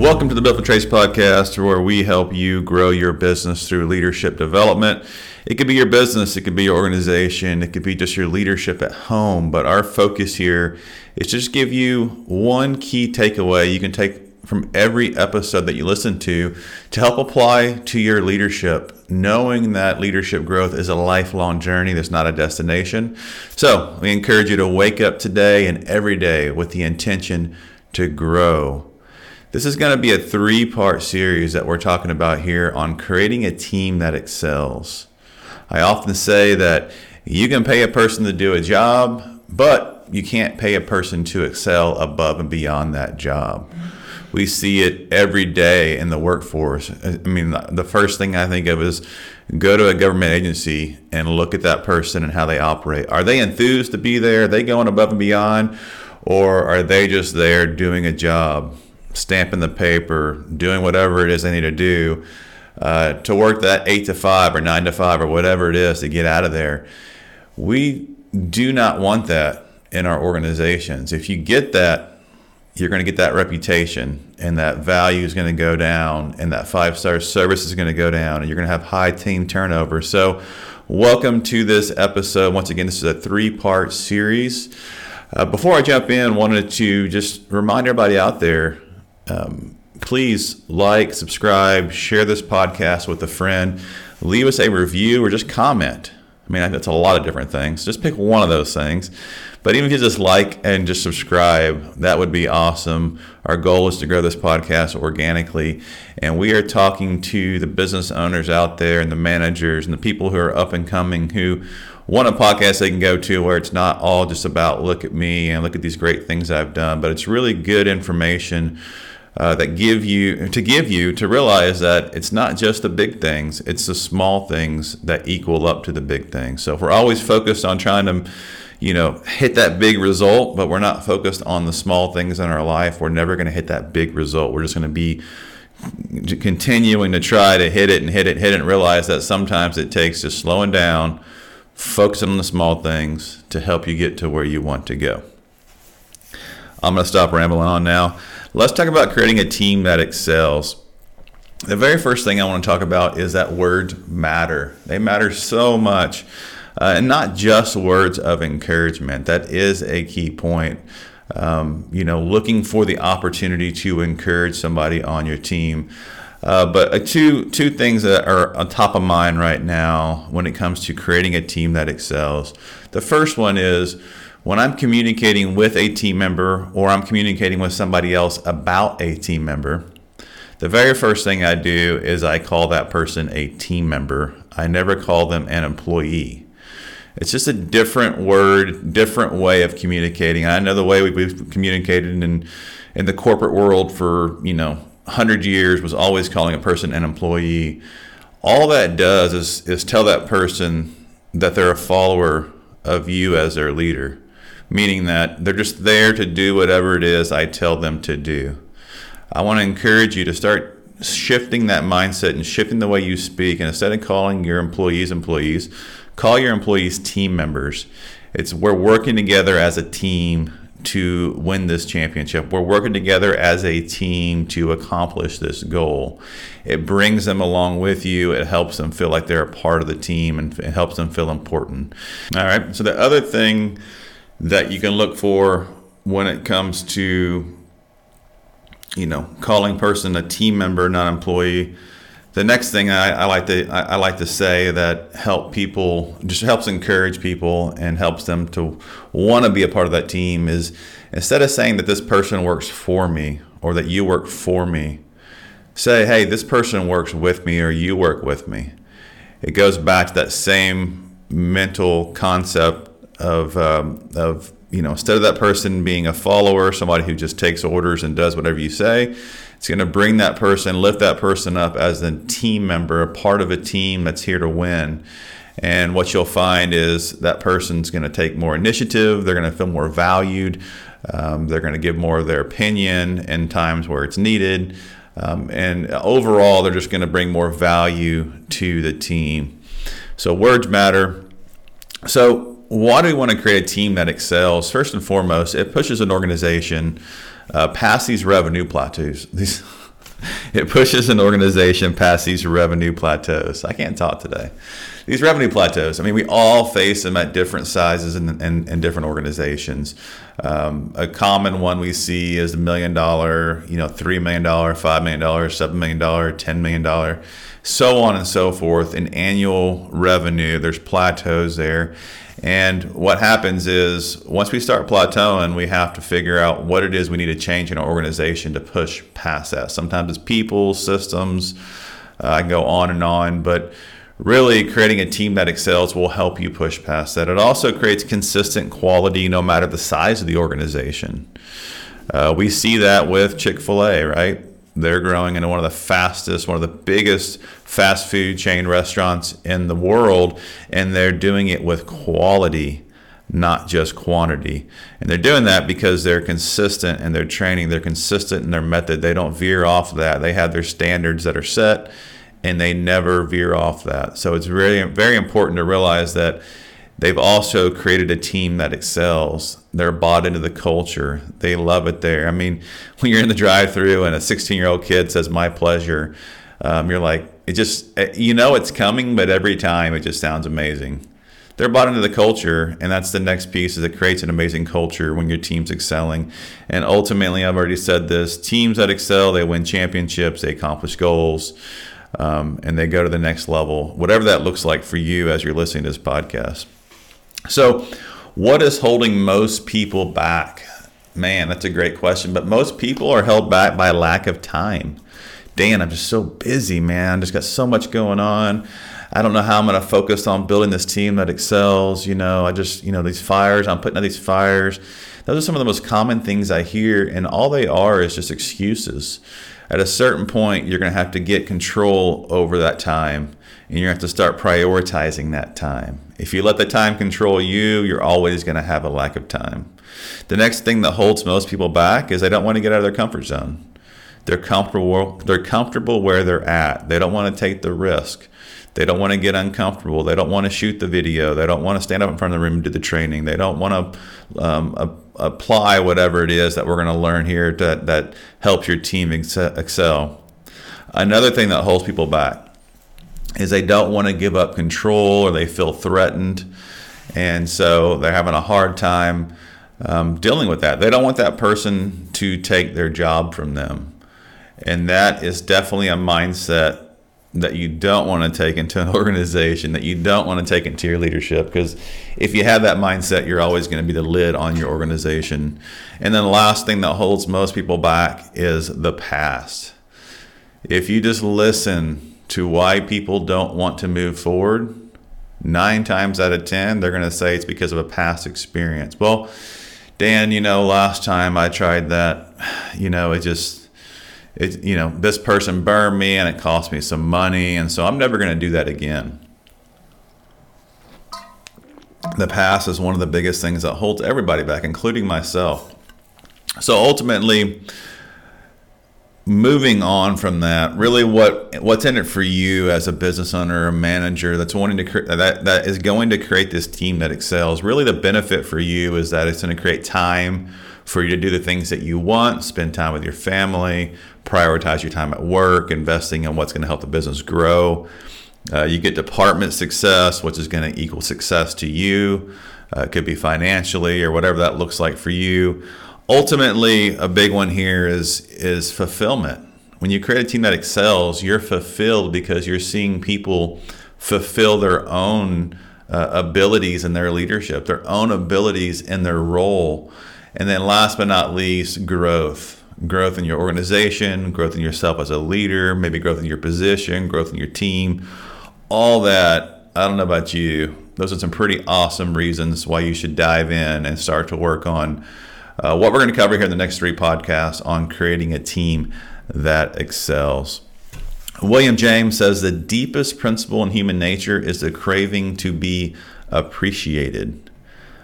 Welcome to the Built and Trace podcast, where we help you grow your business through leadership development. It could be your business, it could be your organization, it could be just your leadership at home. But our focus here is just give you one key takeaway you can take from every episode that you listen to to help apply to your leadership, knowing that leadership growth is a lifelong journey that's not a destination. So, we encourage you to wake up today and every day with the intention to grow. This is going to be a three part series that we're talking about here on creating a team that excels. I often say that you can pay a person to do a job, but you can't pay a person to excel above and beyond that job we see it every day in the workforce. I mean, the first thing I think of is go to a government agency and look at that person and how they operate. Are they enthused to be there? Are they going above and beyond? Or are they just there doing a job, stamping the paper, doing whatever it is they need to do uh, to work that eight to five or nine to five or whatever it is to get out of there? We do not want that in our organizations. If you get that, you're going to get that reputation and that value is going to go down and that five star service is going to go down and you're going to have high team turnover. So, welcome to this episode. Once again, this is a three part series. Uh, before I jump in, wanted to just remind everybody out there um, please like, subscribe, share this podcast with a friend, leave us a review or just comment. I mean, that's a lot of different things. Just pick one of those things. But even if you just like and just subscribe, that would be awesome. Our goal is to grow this podcast organically. And we are talking to the business owners out there and the managers and the people who are up and coming who want a podcast they can go to where it's not all just about look at me and look at these great things I've done, but it's really good information. Uh, that give you to give you to realize that it's not just the big things it's the small things that equal up to the big things so if we're always focused on trying to you know, hit that big result, but we're not focused on the small things in our life. We're never going to hit that big result. We're just going to be continuing to try to hit it and hit it, hit it, and realize that sometimes it takes just slowing down, focusing on the small things to help you get to where you want to go. I'm going to stop rambling on now. Let's talk about creating a team that excels. The very first thing I want to talk about is that words matter. They matter so much uh, and not just words of encouragement. That is a key point. Um, you know, looking for the opportunity to encourage somebody on your team. Uh, but uh, two two things that are on top of mind right now when it comes to creating a team that excels. The first one is when I'm communicating with a team member or I'm communicating with somebody else about a team member. The very first thing I do is I call that person a team member. I never call them an employee. It's just a different word, different way of communicating. I know the way we've communicated in in the corporate world for you know 100 years was always calling a person an employee. All that does is is tell that person that they're a follower of you as their leader, meaning that they're just there to do whatever it is I tell them to do. I want to encourage you to start shifting that mindset and shifting the way you speak. And instead of calling your employees employees, Call your employees team members. It's we're working together as a team to win this championship. We're working together as a team to accomplish this goal. It brings them along with you. It helps them feel like they're a part of the team and it helps them feel important. All right. So the other thing that you can look for when it comes to you know calling person a team member, not employee the next thing I, I like to I, I, like to say that help people just helps encourage people and helps them to want to be a part of that team is instead of saying that this person works for me or that you work for me, say hey this person works with me or you work with me. It goes back to that same mental concept of um, of you know instead of that person being a follower, somebody who just takes orders and does whatever you say it's going to bring that person, lift that person up as a team member, a part of a team that's here to win. And what you'll find is that person's going to take more initiative. They're going to feel more valued. Um, they're going to give more of their opinion in times where it's needed. Um, and overall, they're just going to bring more value to the team. So, words matter. So, why do we want to create a team that excels? First and foremost, it pushes an organization uh, past these revenue plateaus. These it pushes an organization past these revenue plateaus. I can't talk today. These revenue plateaus, I mean, we all face them at different sizes and, and, and different organizations. Um, a common one we see is the million dollar, you know, $3 million, $5 million, $7 million, $10 million, so on and so forth in annual revenue. There's plateaus there. And what happens is once we start plateauing, we have to figure out what it is we need to change in our organization to push past that. Sometimes it's people, systems, uh, I can go on and on, but really creating a team that excels will help you push past that. It also creates consistent quality no matter the size of the organization. Uh, we see that with Chick fil A, right? They're growing into one of the fastest, one of the biggest fast food chain restaurants in the world, and they're doing it with quality, not just quantity. And they're doing that because they're consistent in their training, they're consistent in their method. They don't veer off that. They have their standards that are set, and they never veer off that. So it's really very important to realize that They've also created a team that excels. They're bought into the culture. They love it there. I mean, when you're in the drive-through and a 16-year-old kid says "my pleasure," um, you're like, it just eh, you know it's coming, but every time it just sounds amazing. They're bought into the culture, and that's the next piece. Is it creates an amazing culture when your team's excelling. And ultimately, I've already said this: teams that excel, they win championships, they accomplish goals. Um, and they go to the next level, whatever that looks like for you as you're listening to this podcast. So, what is holding most people back? Man, that's a great question. But most people are held back by lack of time. Dan, I'm just so busy, man. I just got so much going on. I don't know how I'm going to focus on building this team that excels. You know, I just, you know, these fires, I'm putting out these fires. Those are some of the most common things I hear, and all they are is just excuses. At a certain point, you're going to have to get control over that time, and you're going to have to start prioritizing that time. If you let the time control you, you're always going to have a lack of time. The next thing that holds most people back is they don't want to get out of their comfort zone. They're comfortable they're comfortable where they're at. They don't want to take the risk. They don't want to get uncomfortable. They don't want to shoot the video. They don't want to stand up in front of the room and do the training. They don't want to um, a- apply whatever it is that we're going to learn here that, that helps your team excel. Another thing that holds people back is they don't want to give up control or they feel threatened. And so they're having a hard time um, dealing with that. They don't want that person to take their job from them. And that is definitely a mindset that you don't want to take into an organization, that you don't want to take into your leadership. Because if you have that mindset, you're always going to be the lid on your organization. And then the last thing that holds most people back is the past. If you just listen to why people don't want to move forward, nine times out of 10, they're going to say it's because of a past experience. Well, Dan, you know, last time I tried that, you know, it just, it, you know, this person burned me and it cost me some money. And so I'm never going to do that again. The past is one of the biggest things that holds everybody back, including myself. So ultimately, moving on from that, really, what what's in it for you as a business owner or manager that's wanting to cre- that that is going to create this team that excels? Really, the benefit for you is that it's going to create time for you to do the things that you want, spend time with your family, prioritize your time at work, investing in what's going to help the business grow. Uh, you get department success, which is going to equal success to you. Uh, it could be financially or whatever that looks like for you ultimately a big one here is is fulfillment. When you create a team that excels you're fulfilled because you're seeing people fulfill their own uh, abilities in their leadership their own abilities in their role. And then last but not least growth. Growth in your organization growth in yourself as a leader maybe growth in your position growth in your team. All that i don't know about you those are some pretty awesome reasons why you should dive in and start to work on uh, what we're going to cover here in the next three podcasts on creating a team that excels. William James says the deepest principle in human nature is the craving to be appreciated.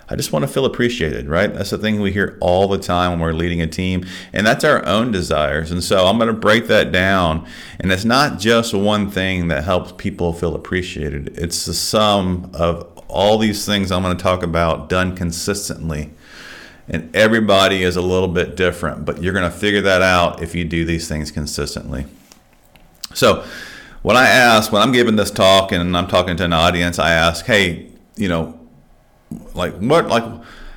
I just want to feel appreciated, right? That's the thing we hear all the time when we're leading a team, and that's our own desires. And so I'm going to break that down. And it's not just one thing that helps people feel appreciated, it's the sum of all these things I'm going to talk about done consistently And everybody is a little bit different, but you're going to figure that out if you do these things consistently. So, when I ask, when I'm giving this talk and I'm talking to an audience, I ask, hey, you know, like what, like,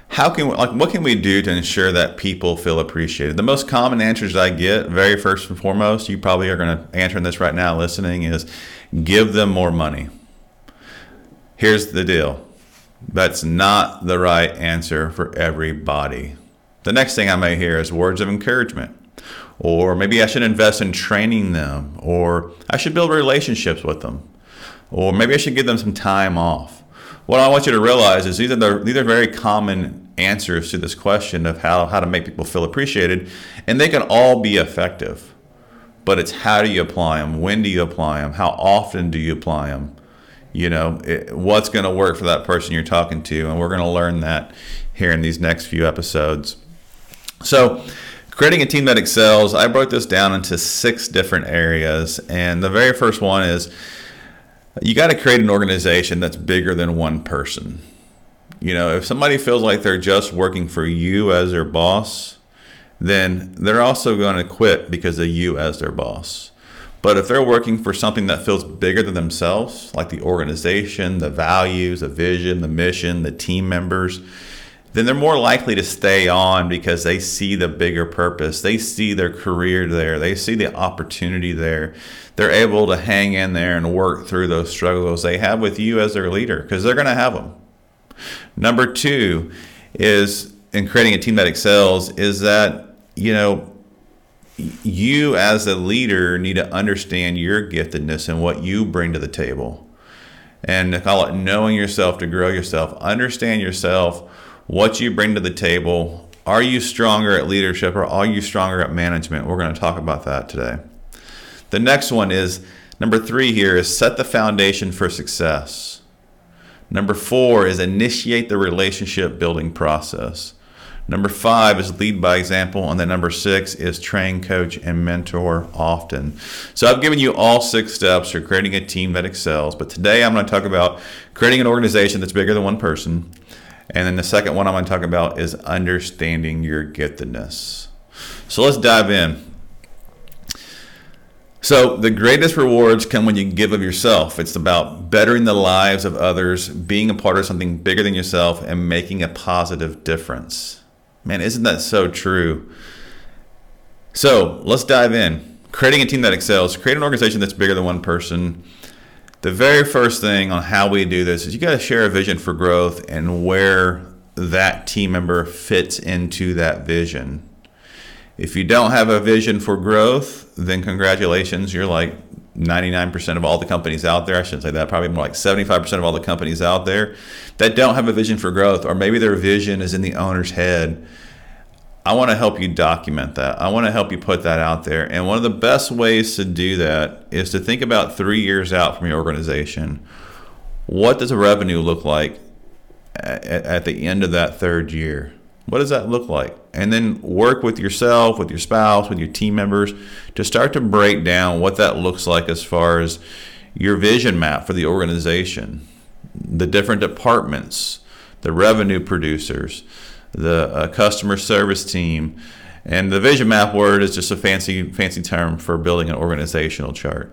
how can, like, what can we do to ensure that people feel appreciated? The most common answers I get, very first and foremost, you probably are going to answer this right now listening, is give them more money. Here's the deal that's not the right answer for everybody. The next thing I may hear is words of encouragement. Or maybe I should invest in training them. Or I should build relationships with them. Or maybe I should give them some time off. What I want you to realize is these are, the, these are very common answers to this question of how, how to make people feel appreciated. And they can all be effective. But it's how do you apply them? When do you apply them? How often do you apply them? You know it, what's going to work for that person you're talking to and we're going to learn that here in these next few episodes. So creating a team that excels i broke this down into six different areas and the very first one is you got to create an organization that's bigger than one person. You know if somebody feels like they're just working for you as their boss then they're also going to quit because of you as their boss but if they're working for something that feels bigger than themselves, like the organization, the values, the vision, the mission, the team members, then they're more likely to stay on because they see the bigger purpose. They see their career there. They see the opportunity there. They're able to hang in there and work through those struggles they have with you as their leader because they're going to have them. Number two is in creating a team that excels is that, you know, you as a leader need to understand your giftedness and what you bring to the table. And I call it knowing yourself to grow yourself. Understand yourself, what you bring to the table. Are you stronger at leadership or are you stronger at management? We're going to talk about that today. The next one is number three here is set the foundation for success. Number four is initiate the relationship building process. Number five is lead by example. And then number six is train, coach, and mentor often. So I've given you all six steps for creating a team that excels. But today I'm going to talk about creating an organization that's bigger than one person. And then the second one I'm going to talk about is understanding your giftedness. So let's dive in. So, the greatest rewards come when you give of yourself. It's about bettering the lives of others, being a part of something bigger than yourself, and making a positive difference. Man, isn't that so true? So let's dive in. Creating a team that excels, create an organization that's bigger than one person. The very first thing on how we do this is you got to share a vision for growth and where that team member fits into that vision. If you don't have a vision for growth, then congratulations, you're like 99% of all the companies out there, I shouldn't say that, probably more like 75% of all the companies out there that don't have a vision for growth, or maybe their vision is in the owner's head. I want to help you document that. I want to help you put that out there. And one of the best ways to do that is to think about three years out from your organization. What does a revenue look like at, at the end of that third year? What does that look like? And then work with yourself, with your spouse, with your team members to start to break down what that looks like as far as your vision map for the organization, the different departments, the revenue producers, the uh, customer service team. And the vision map word is just a fancy fancy term for building an organizational chart.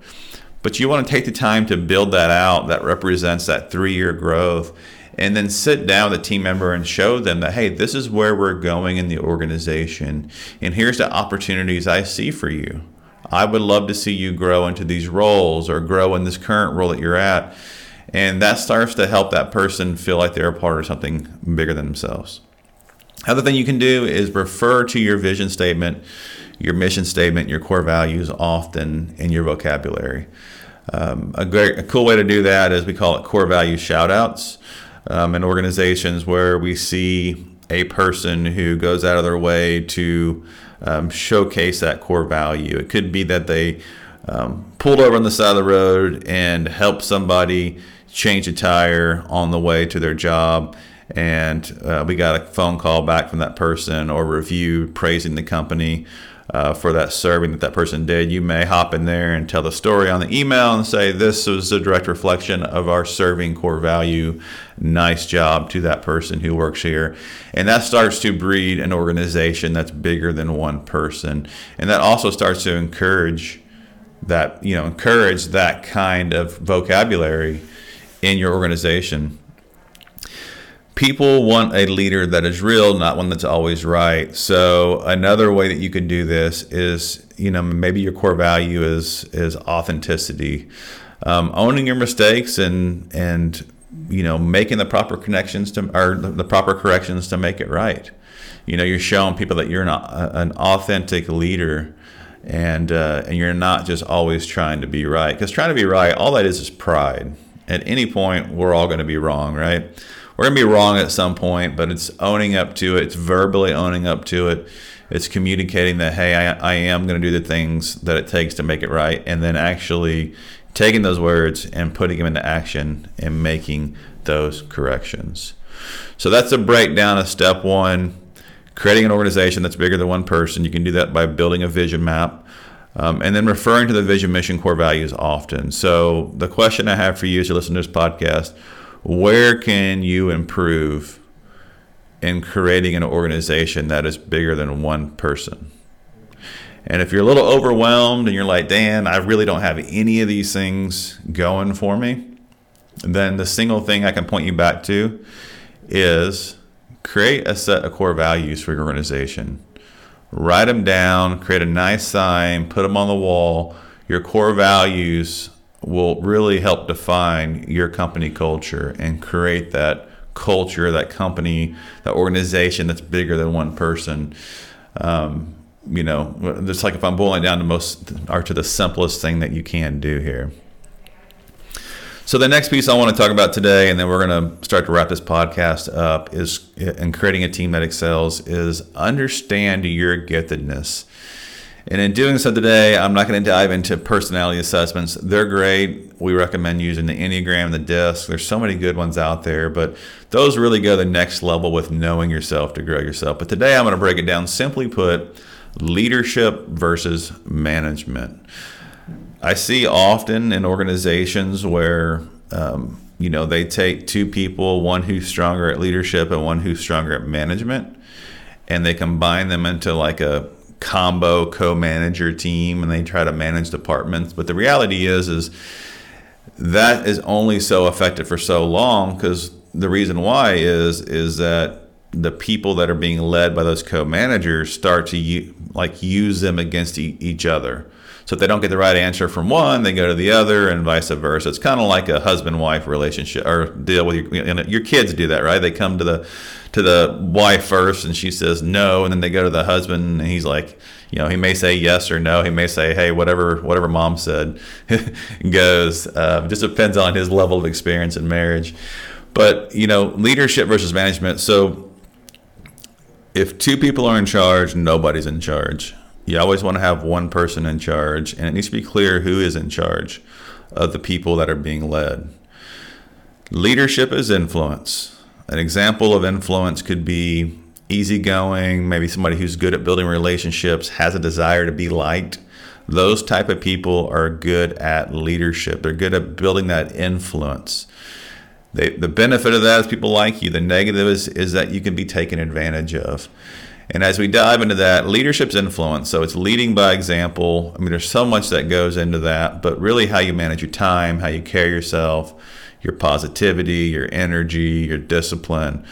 But you want to take the time to build that out that represents that 3-year growth and then sit down with a team member and show them that hey this is where we're going in the organization and here's the opportunities i see for you. I would love to see you grow into these roles or grow in this current role that you're at. And that starts to help that person feel like they're a part of something bigger than themselves. Other thing you can do is refer to your vision statement your mission statement your core values often in your vocabulary. Um, a, great, a cool way to do that is we call it core value shoutouts um, in organizations where we see a person who goes out of their way to um, showcase that core value. It could be that they um, pulled over on the side of the road and helped somebody change a tire on the way to their job. And uh, we got a phone call back from that person or review praising the company. Uh, for that serving that that person did. You may hop in there and tell the story on the email and say, This was a direct reflection of our serving core value. Nice job to that person who works here. And that starts to breed an organization that's bigger than one person. And that also starts to encourage that, you know, encourage that kind of vocabulary in your organization people want a leader that is real, not one that's always right. So another way that you can do this is, you know, maybe your core value is is authenticity, um, owning your mistakes and and you know making the proper connections to or the proper corrections to make it right. You know, you're showing people that you're an, an authentic leader. And, uh, and you're not just always trying to be right because trying to be right all that is is pride at any point we're all going to be wrong right we're gonna be wrong at some point, but it's owning up to it. It's verbally owning up to it. It's communicating that hey, I, I am gonna do the things that it takes to make it right, and then actually taking those words and putting them into action and making those corrections. So that's a breakdown of step one. Creating an organization that's bigger than one person. You can do that by building a vision map. Um, and then referring to the vision, mission, core values often. So, the question I have for you as you listen to this podcast where can you improve in creating an organization that is bigger than one person? And if you're a little overwhelmed and you're like, Dan, I really don't have any of these things going for me, then the single thing I can point you back to is create a set of core values for your organization. Write them down, create a nice sign, put them on the wall. Your core values will really help define your company culture and create that culture, that company, that organization that's bigger than one person. Um, you know, just like if I'm boiling down to most or to the simplest thing that you can do here. So the next piece I want to talk about today, and then we're going to start to wrap this podcast up, is in creating a team that excels, is understand your giftedness. And in doing so today, I'm not going to dive into personality assessments. They're great. We recommend using the Enneagram, the DISC. There's so many good ones out there, but those really go the next level with knowing yourself to grow yourself. But today I'm going to break it down simply put leadership versus management. I see often in organizations where um, you know they take two people, one who's stronger at leadership and one who's stronger at management, and they combine them into like a combo co-manager team and they try to manage departments. But the reality is is that is only so effective for so long because the reason why is is that the people that are being led by those co-managers start to u- like use them against e- each other so if they don't get the right answer from one, they go to the other, and vice versa. It's kind of like a husband-wife relationship or deal with your you know, your kids do that, right? They come to the to the wife first, and she says no, and then they go to the husband, and he's like, you know, he may say yes or no. He may say, hey, whatever whatever mom said goes. Uh, just depends on his level of experience in marriage. But you know, leadership versus management. So if two people are in charge, nobody's in charge you always want to have one person in charge, and it needs to be clear who is in charge of the people that are being led. Leadership is influence. An example of influence could be easygoing, maybe somebody who's good at building relationships, has a desire to be liked. Those type of people are good at leadership. They're good at building that influence. They, the benefit of that is people like you. The negative is, is that you can be taken advantage of. And as we dive into that, leadership's influence. So it's leading by example. I mean, there's so much that goes into that, but really how you manage your time, how you carry yourself, your positivity, your energy, your discipline,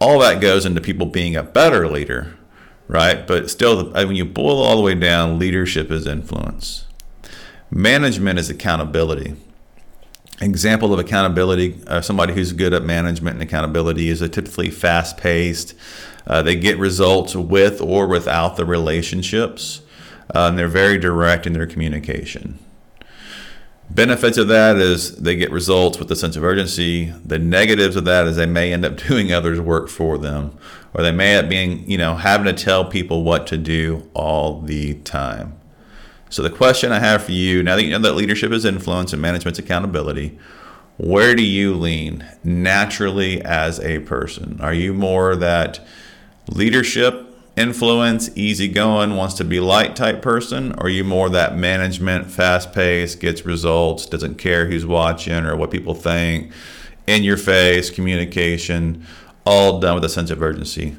all that goes into people being a better leader, right? But still, when you boil all the way down, leadership is influence. Management is accountability. Example of accountability, uh, somebody who's good at management and accountability is a typically fast paced, uh, they get results with or without the relationships, uh, and they're very direct in their communication. Benefits of that is they get results with a sense of urgency. The negatives of that is they may end up doing others' work for them, or they may end up being, you know, having to tell people what to do all the time. So the question I have for you, now that you know that leadership is influence and management's accountability, where do you lean naturally as a person? Are you more that leadership influence, easygoing, wants to be light type person? Or are you more that management, fast paced, gets results, doesn't care who's watching or what people think, in your face, communication, all done with a sense of urgency?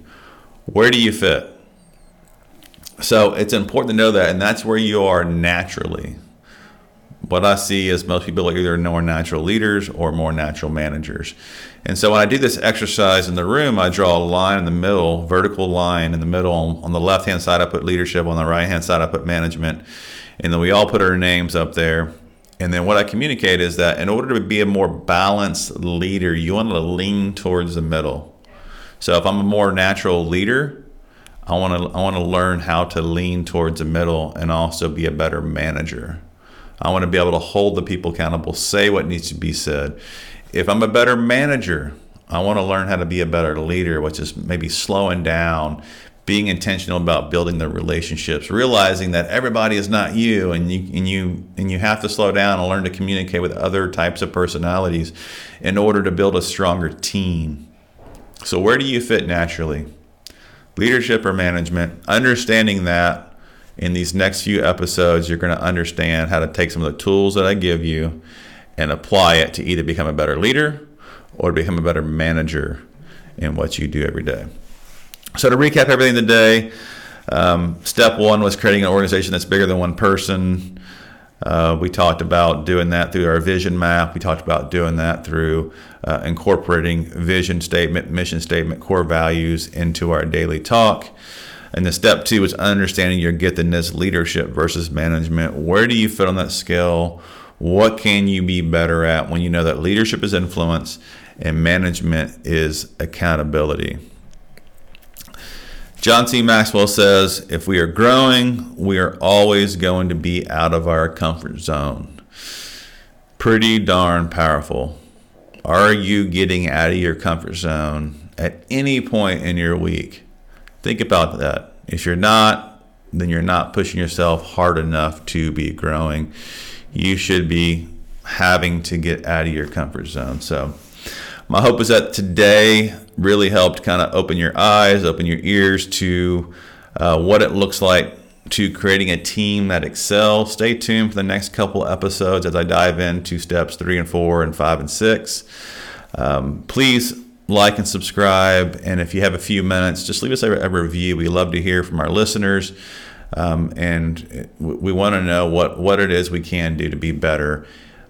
Where do you fit? So it's important to know that, and that's where you are naturally. What I see is most people are either more natural leaders or more natural managers. And so when I do this exercise in the room, I draw a line in the middle, vertical line in the middle. On the left hand side, I put leadership. On the right hand side, I put management. And then we all put our names up there. And then what I communicate is that in order to be a more balanced leader, you want to lean towards the middle. So if I'm a more natural leader, I want to I want to learn how to lean towards the middle and also be a better manager. I want to be able to hold the people accountable, say what needs to be said. If I'm a better manager, I want to learn how to be a better leader, which is maybe slowing down, being intentional about building the relationships, realizing that everybody is not you and you and you and you have to slow down and learn to communicate with other types of personalities in order to build a stronger team. So where do you fit naturally? Leadership or management? Understanding that in these next few episodes you're going to understand how to take some of the tools that I give you and apply it to either become a better leader or become a better manager in what you do every day. So, to recap everything today, um, step one was creating an organization that's bigger than one person. Uh, we talked about doing that through our vision map. We talked about doing that through uh, incorporating vision statement, mission statement, core values into our daily talk. And the step two is understanding your giftedness, leadership versus management. Where do you fit on that scale? What can you be better at when you know that leadership is influence and management is accountability? John C. Maxwell says if we are growing, we are always going to be out of our comfort zone. Pretty darn powerful. Are you getting out of your comfort zone at any point in your week? Think about that. If you're not, then you're not pushing yourself hard enough to be growing you should be having to get out of your comfort zone. So, my hope is that today really helped kind of open your eyes, open your ears to uh, what it looks like to creating a team that excels. Stay tuned for the next couple episodes as I dive into steps three and four and five and six. Um, please like and subscribe. And if you have a few minutes, just leave us a, a review. We love to hear from our listeners. Um, and we want to know what, what it is we can do to be better.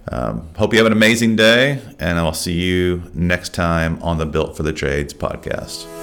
Um, hope you have an amazing day, and I'll see you next time on the Built for the Trades podcast.